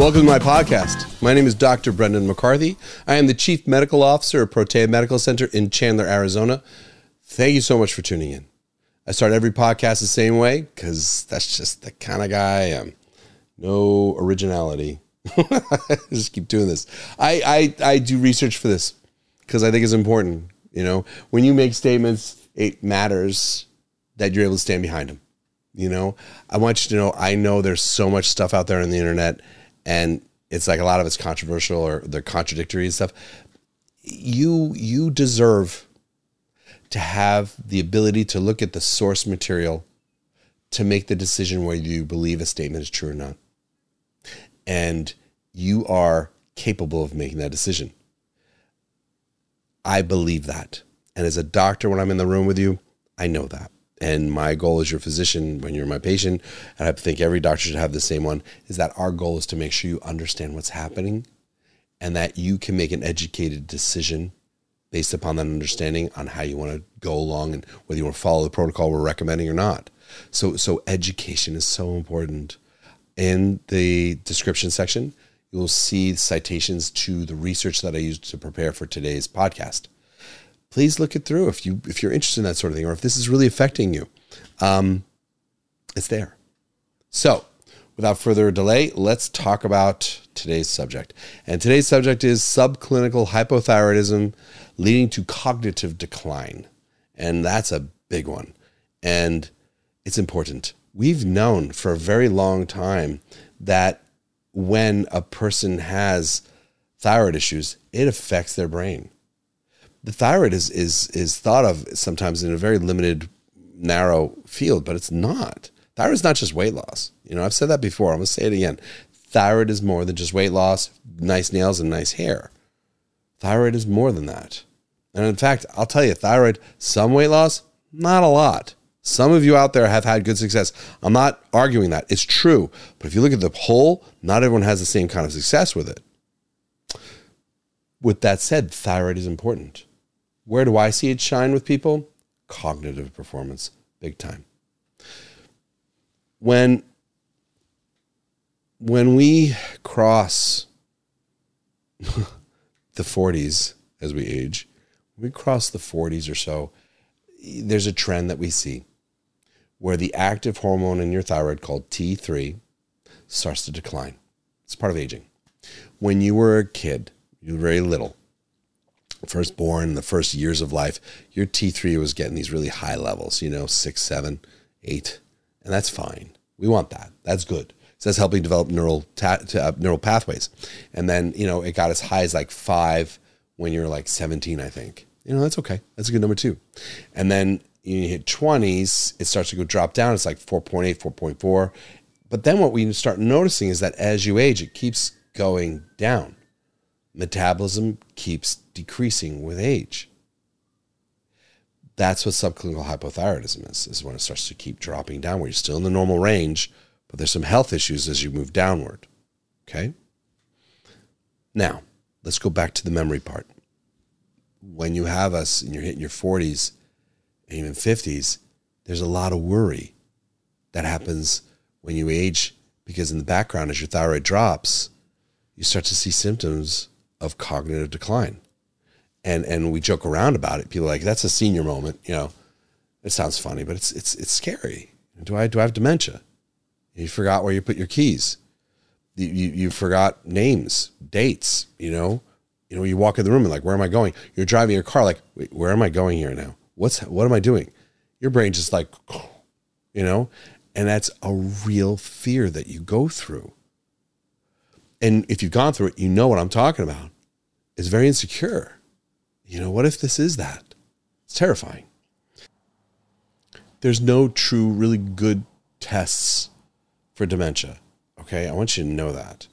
Welcome to my podcast. My name is Dr. Brendan McCarthy. I am the Chief Medical Officer of Protea Medical Center in Chandler, Arizona. Thank you so much for tuning in. I start every podcast the same way because that's just the kind of guy I am. No originality. just keep doing this. I, I, I do research for this because I think it's important. You know, when you make statements, it matters that you're able to stand behind them. You know, I want you to know I know there's so much stuff out there on the internet and it's like a lot of it's controversial or they're contradictory and stuff. You you deserve to have the ability to look at the source material to make the decision whether you believe a statement is true or not. And you are capable of making that decision. I believe that. And as a doctor, when I'm in the room with you, I know that. And my goal as your physician, when you're my patient, and I think every doctor should have the same one, is that our goal is to make sure you understand what's happening and that you can make an educated decision based upon that understanding on how you want to go along and whether you want to follow the protocol we're recommending or not. So, so education is so important. In the description section, you'll see citations to the research that I used to prepare for today's podcast please look it through if you if you're interested in that sort of thing or if this is really affecting you. Um, it's there. So, without further delay, let's talk about today's subject. And today's subject is subclinical hypothyroidism leading to cognitive decline. And that's a big one. And it's important. We've known for a very long time that when a person has thyroid issues, it affects their brain the thyroid is is is thought of sometimes in a very limited, narrow field, but it's not. Thyroid is not just weight loss. You know, I've said that before. I'm gonna say it again. Thyroid is more than just weight loss, nice nails, and nice hair. Thyroid is more than that. And in fact, I'll tell you, thyroid, some weight loss, not a lot. Some of you out there have had good success. I'm not arguing that. It's true. But if you look at the whole, not everyone has the same kind of success with it. With that said, thyroid is important. Where do I see it shine with people? Cognitive performance, big time. When when we cross the 40s as we age, we cross the 40s or so, there's a trend that we see where the active hormone in your thyroid called T3 starts to decline. It's part of aging. When you were a kid, you were very little, firstborn, in the first years of life, your T3 was getting these really high levels, you know, six, seven, eight, and that's fine. We want that. That's good. So that's helping develop neural ta- uh, neural pathways. And then, you know, it got as high as like five when you're like 17, I think. You know, that's okay. That's a good number too. And then you hit 20s, it starts to go drop down. It's like 4.8, 4.4. But then what we start noticing is that as you age, it keeps going down metabolism keeps decreasing with age. That's what subclinical hypothyroidism is, is when it starts to keep dropping down, where you're still in the normal range, but there's some health issues as you move downward. Okay? Now, let's go back to the memory part. When you have us and you're hitting your 40s and even 50s, there's a lot of worry that happens when you age because in the background, as your thyroid drops, you start to see symptoms of cognitive decline. And and we joke around about it. People are like, that's a senior moment, you know. It sounds funny, but it's it's it's scary. Do I do I have dementia? You forgot where you put your keys. You, you, you forgot names, dates, you know. You know, you walk in the room and like, where am I going? You're driving your car, like, where am I going here now? What's what am I doing? Your brain just like, you know, and that's a real fear that you go through and if you've gone through it, you know what I'm talking about. It's very insecure. You know, what if this is that? It's terrifying. There's no true, really good tests for dementia. Okay, I want you to know that.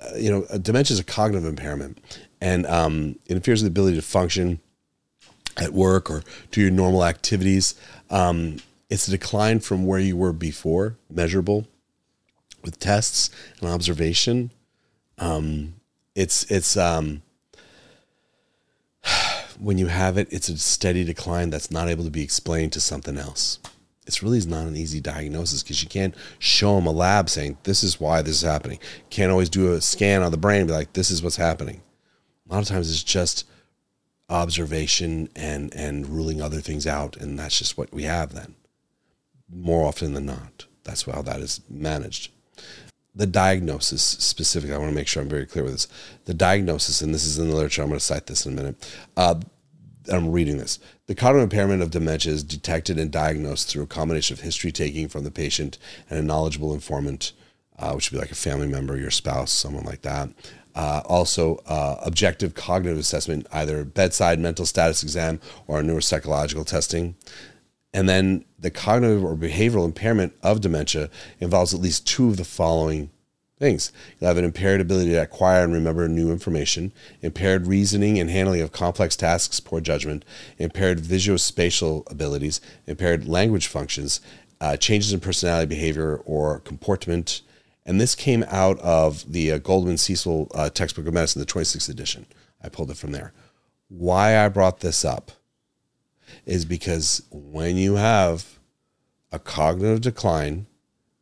Uh, you know, dementia is a cognitive impairment, and um, it interferes with the ability to function at work or do your normal activities. Um, it's a decline from where you were before, measurable with tests and observation. Um, it's it's um, when you have it, it's a steady decline that's not able to be explained to something else. it's really not an easy diagnosis because you can't show them a lab saying this is why this is happening. Can't always do a scan on the brain and be like, this is what's happening. A lot of times it's just observation and and ruling other things out, and that's just what we have then. More often than not, that's how that is managed. The diagnosis specifically, I want to make sure I'm very clear with this. The diagnosis, and this is in the literature. I'm going to cite this in a minute. Uh, I'm reading this. The cognitive impairment of dementia is detected and diagnosed through a combination of history taking from the patient and a knowledgeable informant, uh, which would be like a family member, your spouse, someone like that. Uh, also, uh, objective cognitive assessment, either bedside mental status exam or neuropsychological testing. And then the cognitive or behavioral impairment of dementia involves at least two of the following things. You'll have an impaired ability to acquire and remember new information, impaired reasoning and handling of complex tasks, poor judgment, impaired visuospatial abilities, impaired language functions, uh, changes in personality, behavior, or comportment. And this came out of the uh, Goldman Cecil uh, textbook of medicine, the 26th edition. I pulled it from there. Why I brought this up is because when you have a cognitive decline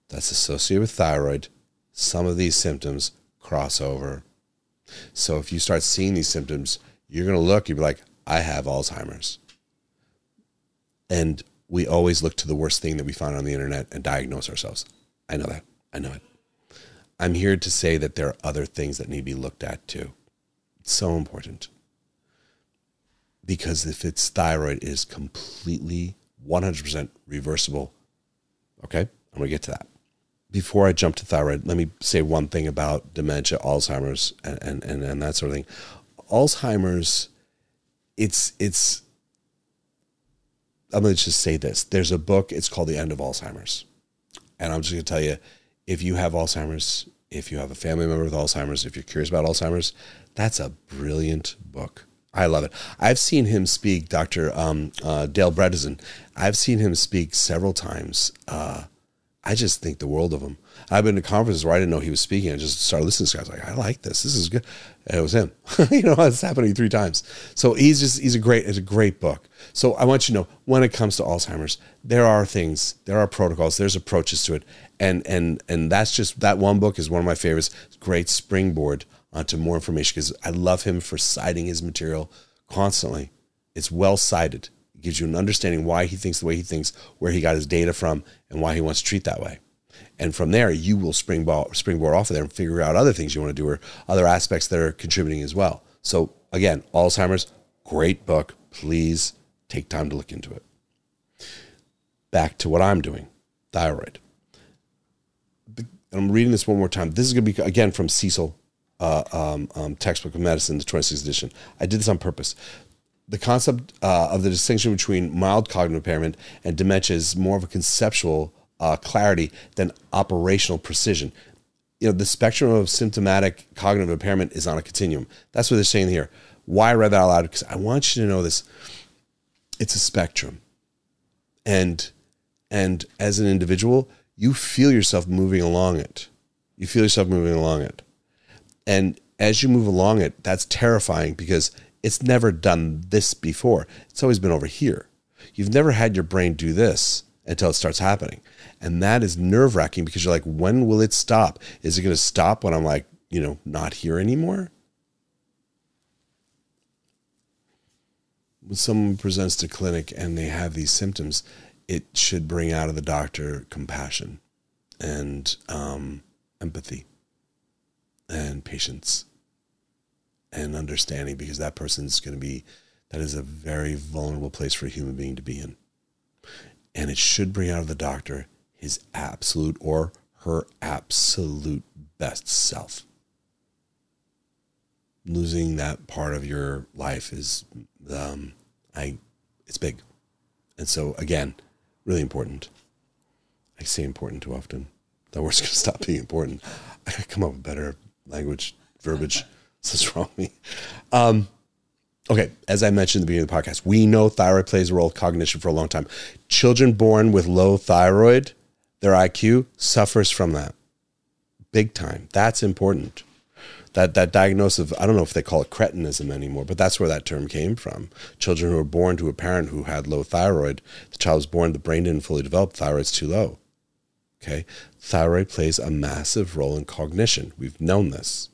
that's associated with thyroid, some of these symptoms cross over. So if you start seeing these symptoms, you're going to look, you'll be like, I have Alzheimer's. And we always look to the worst thing that we find on the internet and diagnose ourselves. I know that. I know it. I'm here to say that there are other things that need to be looked at too. It's so important. Because if it's thyroid, it is completely 100% reversible. Okay? I'm to get to that before I jump to thyroid, let me say one thing about dementia, Alzheimer's, and, and, and, and that sort of thing. Alzheimer's, it's, it's, I'm to just say this. There's a book, it's called The End of Alzheimer's. And I'm just to tell you if you have Alzheimer's, if you have a family member with Alzheimer's, if you're curious about Alzheimer's, that's a brilliant book. I love it. I've seen him speak, Dr. Um, uh, Dale Bredesen. I've seen him speak several times. Uh, I just think the world of him. I've been to conferences where I didn't know he was speaking. I just started listening to this guy. I was like, I like this. This is good. And it was him. you know, it's happening three times. So he's just he's a great it's a great book. So I want you to know when it comes to Alzheimer's, there are things, there are protocols, there's approaches to it, and and and that's just that one book is one of my favorites. Great springboard onto more information because I love him for citing his material constantly. It's well cited It gives you an understanding why he thinks the way he thinks, where he got his data from, and why he wants to treat that way. And from there, you will springboard, springboard off of there and figure out other things you want to do or other aspects that are contributing as well. So, again, Alzheimer's, great book. Please take time to look into it. Back to what I'm doing thyroid. I'm reading this one more time. This is going to be, again, from Cecil uh, um, um, textbook of medicine, the 26th edition. I did this on purpose the concept uh, of the distinction between mild cognitive impairment and dementia is more of a conceptual uh, clarity than operational precision. You know, the spectrum of symptomatic cognitive impairment is on a continuum. That's what they're saying here. Why I read that out loud? Because I want you to know this. It's a spectrum, and and as an individual, you feel yourself moving along it. You feel yourself moving along it, and as you move along it, that's terrifying because it's never done this before. It's always been over here. You've never had your brain do this until it starts happening. And that is nerve wracking because you're like, when will it stop? Is it going to stop when I'm like, you know, not here anymore? When someone presents to clinic and they have these symptoms, it should bring out of the doctor compassion and um, empathy and patience and understanding because that person's going to be that is a very vulnerable place for a human being to be in. And it should bring out of the doctor his absolute or her absolute best self. Losing that part of your life is, um, I, it's big. And so, again, really important. I say important too often. That word's going to stop being important. I come up with better language, verbiage. What's wrong with me? Um, okay, as I mentioned at the beginning of the podcast, we know thyroid plays a role in cognition for a long time. Children born with low thyroid, their IQ suffers from that big time. That's important. that that diagnosis of I don't know if they call it cretinism anymore, but that's where that term came from. Children who were born to a parent who had low thyroid, the child was born, the brain didn't fully develop, thyroid's too low. Okay, thyroid plays a massive role in cognition. We've known this.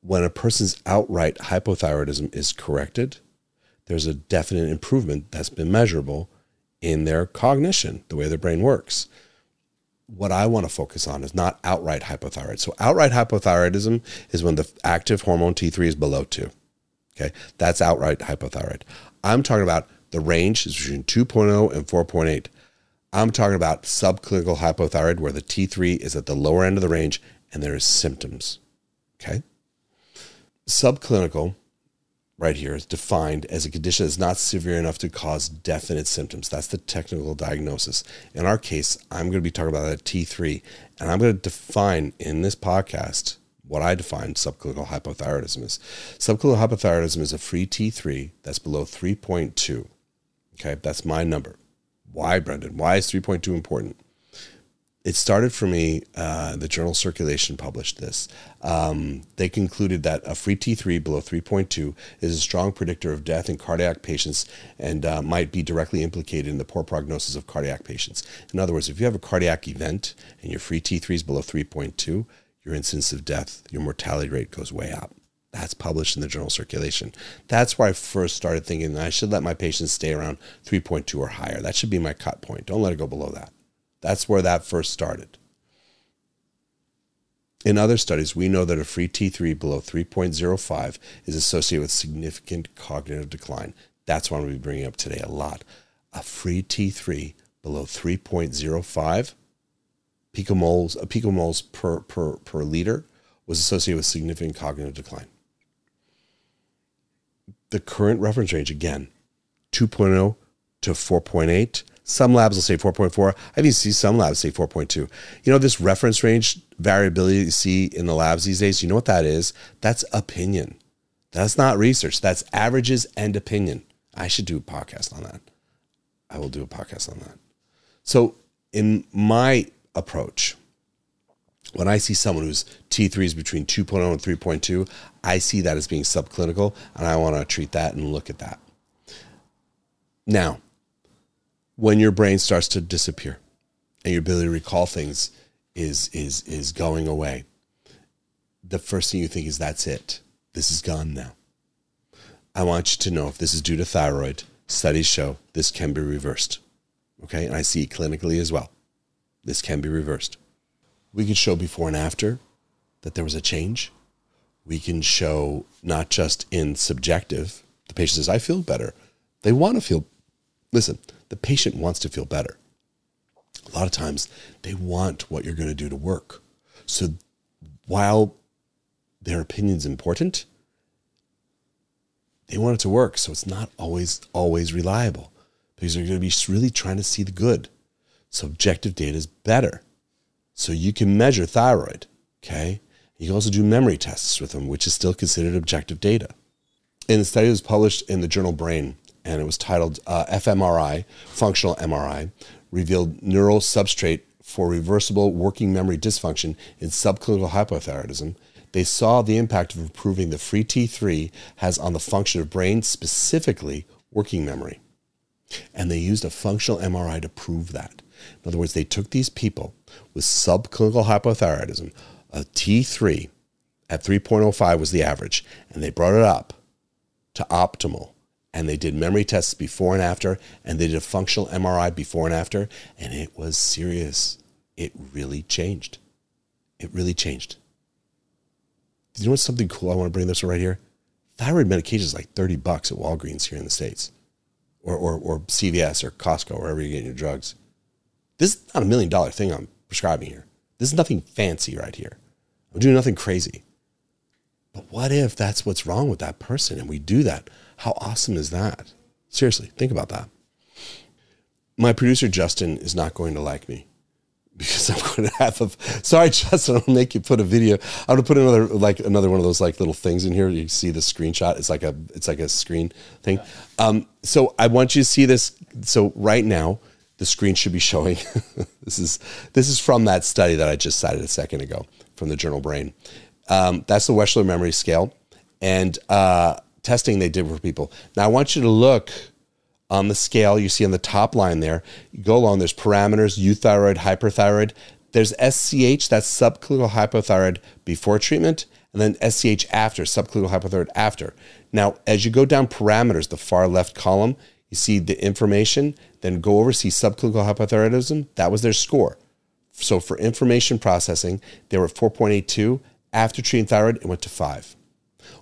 When a person's outright hypothyroidism is corrected, there's a definite improvement that's been measurable in their cognition, the way their brain works. What I want to focus on is not outright hypothyroid. So, outright hypothyroidism is when the active hormone T3 is below 2. Okay, that's outright hypothyroid. I'm talking about the range is between 2.0 and 4.8. I'm talking about subclinical hypothyroid, where the T3 is at the lower end of the range and there is symptoms. Okay. Subclinical right here is defined as a condition that's not severe enough to cause definite symptoms. That's the technical diagnosis. In our case, I'm going to be talking about a T3, and I'm going to define in this podcast what I define subclinical hypothyroidism is. Subclinical hypothyroidism is a free T3 that's below 3.2. Okay, that's my number. Why, Brendan? Why is 3.2 important? it started for me. Uh, the journal Circulation published this. Um, they concluded that a free T3 below 3.2 is a strong predictor of death in cardiac patients and uh, might be directly implicated in the poor prognosis of cardiac patients. In other words, if you have a cardiac event and your free T3 is below 3.2, your incidence of death, your mortality rate goes way up. That's published in the journal Circulation. That's where I first started thinking I should let my patients stay around 3.2 or higher. That should be my cut point. Don't let it go below that. That's where that first started. In other studies, we know that a free T3 below 3.05 is associated with significant cognitive decline. That's what I'm going to be bringing up today a lot. A free T3 below 3.05 picomoles, uh, picomoles per, per, per liter was associated with significant cognitive decline. The current reference range, again, 2.0 to 4.8 some labs will say 4.4. I've even see some labs say 4.2. You know, this reference range variability you see in the labs these days, you know what that is? That's opinion. That's not research. That's averages and opinion. I should do a podcast on that. I will do a podcast on that. So, in my approach, when I see someone whose T3 is between 2.0 and 3.2, I see that as being subclinical and I want to treat that and look at that. Now, when your brain starts to disappear and your ability to recall things is is is going away the first thing you think is that's it. This is gone now. I want you to know if this is due to thyroid studies show this can be reversed okay? And i see clinically as well. This can be reversed we can show before and after that there was a change we can show not just in subjective the patient says i feel better they want to feel listen the patient wants to feel better. A lot of times they want what you're going to do to work. So while their opinion is important, they want it to work. So it's not always, always reliable because they're going to be really trying to see the good. Subjective data is better. So you can measure thyroid, okay? You can also do memory tests with them, which is still considered objective data. And the study was published in the journal Brain, and it was titled uh, fMRI, Functional MRI, revealed neural substrate for reversible working memory dysfunction in subclinical hypothyroidism. They saw the impact of improving the free T3 has on the function of brain, specifically working memory. And they used a functional MRI to prove that. In other words, they took these people with subclinical hypothyroidism, a T3 at 3.05 was the average, and they brought it up to optimal and they did memory tests before and after, and they did a functional MRI before and after, and it was serious. It really changed. It really changed. Do you know what's something cool? I want to bring this right here. Thyroid medication is like 30 bucks at Walgreens here in the States, or, or, or CVS or Costco, wherever you're getting your drugs. This is not a million dollar thing I'm prescribing here. This is nothing fancy right here. I'm doing nothing crazy. But what if that's what's wrong with that person and we do that? How awesome is that? Seriously, think about that. My producer Justin is not going to like me because I'm going to have a sorry Justin, I'll make you put a video. I'm gonna put another like another one of those like little things in here. You see the screenshot. It's like a it's like a screen thing. Um, so I want you to see this. So right now, the screen should be showing. this is this is from that study that I just cited a second ago from the journal Brain. Um, that's the Wechsler memory scale. And uh, testing they did for people. Now, I want you to look on the scale you see on the top line there. You go along, there's parameters, euthyroid, hyperthyroid. There's SCH, that's subclinical hypothyroid before treatment, and then SCH after, subclinical hypothyroid after. Now, as you go down parameters, the far left column, you see the information, then go over, see subclinical hypothyroidism. That was their score. So for information processing, they were 4.82. After treating thyroid, it went to 5.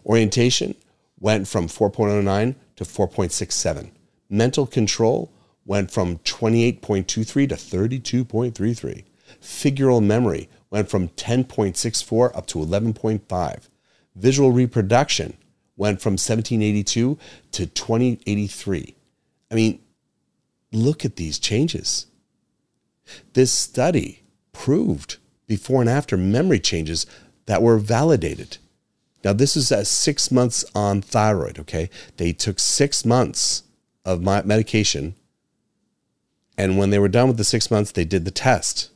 Orientation went from 4.09 to 4.67. Mental control went from 28.23 to 32.33. Figural memory went from 10.64 up to 11.5. Visual reproduction went from 1782 to 2083. I mean, look at these changes. This study proved before and after memory changes that were validated. Now, this is at six months on thyroid, okay? They took six months of my medication. And when they were done with the six months, they did the test.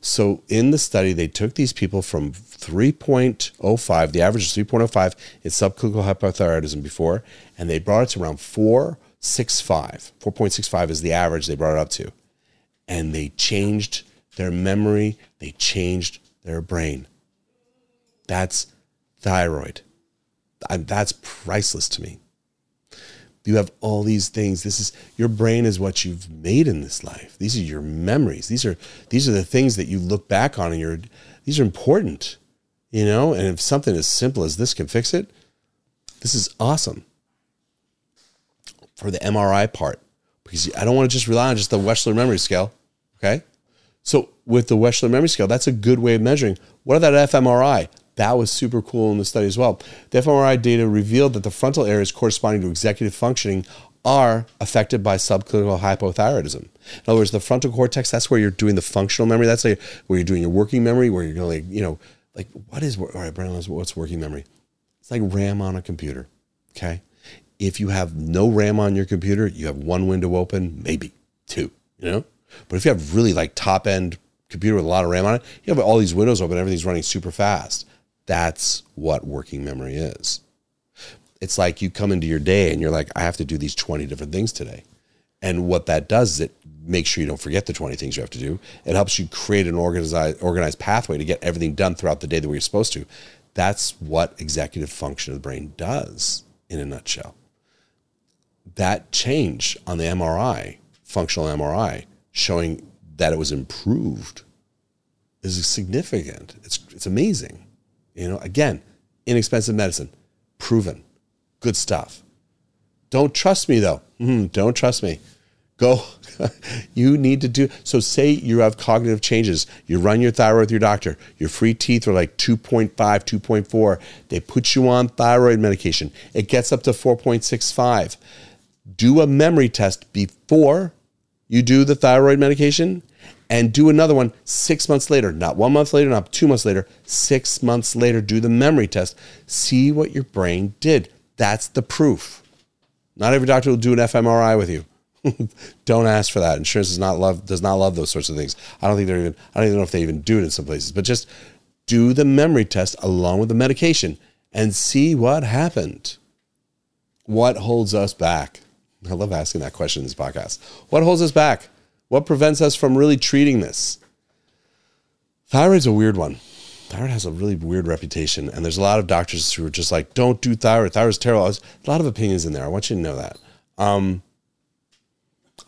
So in the study, they took these people from 3.05, the average is 3.05 in subclinical hypothyroidism before, and they brought it to around 4.65. 4.65 is the average they brought it up to. And they changed their memory, they changed their brain. That's thyroid. That's priceless to me. You have all these things. This is your brain is what you've made in this life. These are your memories. These are these are the things that you look back on and you're these are important. You know, and if something as simple as this can fix it, this is awesome. For the MRI part, because I don't want to just rely on just the Wechsler memory scale. Okay. So with the Wechsler memory scale, that's a good way of measuring. What about fMRI? That was super cool in the study as well. The fMRI data revealed that the frontal areas corresponding to executive functioning are affected by subclinical hypothyroidism. In other words, the frontal cortex, that's where you're doing the functional memory. That's like where you're doing your working memory, where you're going to, like, you know, like what is, all right, Brendan, what's working memory? It's like RAM on a computer. Okay. If you have no RAM on your computer, you have one window open, maybe two, you know? But if you have really like top end computer with a lot of RAM on it, you have all these windows open, everything's running super fast. That's what working memory is. It's like you come into your day and you're like, I have to do these 20 different things today. And what that does is it makes sure you don't forget the 20 things you have to do. It helps you create an organized, organized pathway to get everything done throughout the day the way you're supposed to. That's what executive function of the brain does in a nutshell. That change on the MRI, functional MRI, showing that it was improved is significant. It's, it's amazing. You know, again, inexpensive medicine, proven, good stuff. Don't trust me though. Mm, don't trust me. Go. you need to do so. Say you have cognitive changes. You run your thyroid with your doctor. Your free T3 are like 2.5, 2.4. They put you on thyroid medication. It gets up to 4.65. Do a memory test before you do the thyroid medication and do another one six months later, not one month later, not two months later, six months later, do the memory test. See what your brain did. That's the proof. Not every doctor will do an fMRI with you. don't ask for that. Insurance does not love does not love those sorts of things. I don't think they're even I don't even know if they even do it in some places. But just do the memory test along with the medication and see what happened. What holds us back? I love asking that question in this podcast. What holds us back? What prevents us from really treating this? Thyroid's a weird one. Thyroid has a really weird reputation, and there's a lot of doctors who are just like, "Don't do thyroid. Thyroid's terrible." There's a lot of opinions in there. I want you to know that. Um,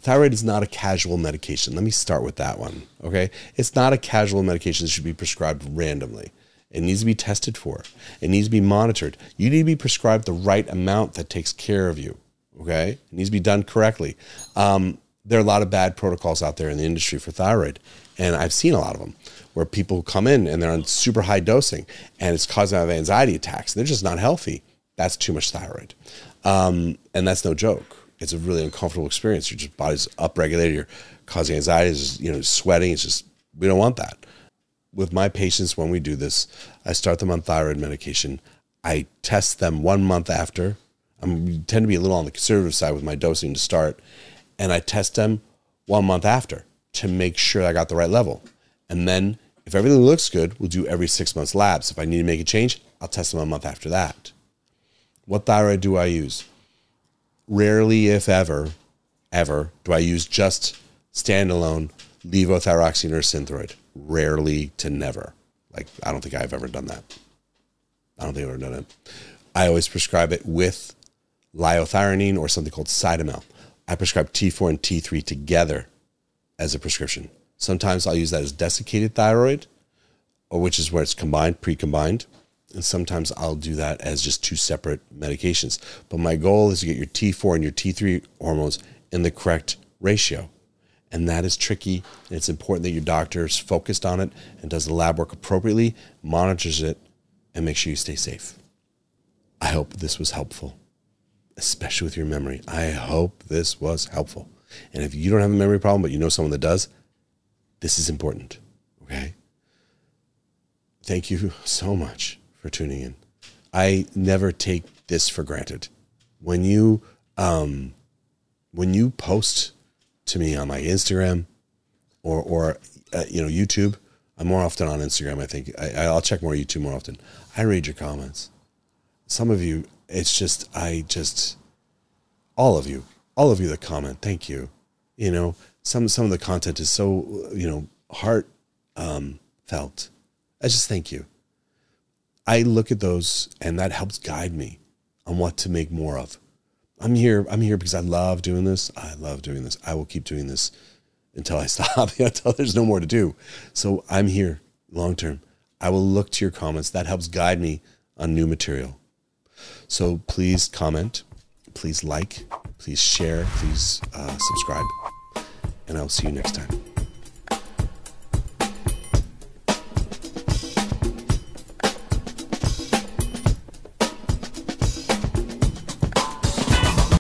thyroid is not a casual medication. Let me start with that one. Okay, it's not a casual medication that should be prescribed randomly. It needs to be tested for. It needs to be monitored. You need to be prescribed the right amount that takes care of you. Okay, it needs to be done correctly. Um, there are a lot of bad protocols out there in the industry for thyroid, and I've seen a lot of them where people come in and they're on super high dosing, and it's causing them anxiety attacks. They're just not healthy. That's too much thyroid, um, and that's no joke. It's a really uncomfortable experience. Your just body's upregulated. You're causing anxiety. It's, you know, sweating. It's just we don't want that. With my patients, when we do this, I start them on thyroid medication. I test them one month after. I tend to be a little on the conservative side with my dosing to start, and I test them one month after to make sure I got the right level. And then If everything looks good, we'll do every six months labs. If I need to make a change, I'll test them a month after that. What thyroid do I use? Rarely, if ever, ever, do I use just standalone levothyroxine or synthroid. Rarely to never. Like, I don't think I've ever done that. I don't think I've ever done it. I always prescribe it with liothyronine or something called Cytomel. I prescribe T4 and T3 together as a prescription. Sometimes I'll use that as desiccated thyroid, or which is where it's combined, pre-combined. And sometimes I'll do that as just two separate medications. But my goal is to get your T4 and your T3 hormones in the correct ratio. And that is tricky. And it's important that your doctor is focused on it and does the lab work appropriately, monitors it, and makes sure you stay safe. I hope this was helpful, especially with your memory. I hope this was helpful. And if you don't have a memory problem, but you know someone that does, this is important. Okay. Thank you so much for tuning in. I never take this for granted. When you um, when you post to me on my Instagram or or uh, you know YouTube, I'm more often on Instagram. I think I, I'll check more YouTube more often. I read your comments. Some of you, it's just I just all of you, all of you that comment. Thank you. You know, some some of the content is so you know heart um, felt. I just thank you. I look at those and that helps guide me on what to make more of. I'm here. I'm here because I love doing this. I love doing this. I will keep doing this until I stop, until there's no more to do. So I'm here long term. I will look to your comments. That helps guide me on new material. So please comment, please like, please share, please uh, subscribe, and I'll see you next time.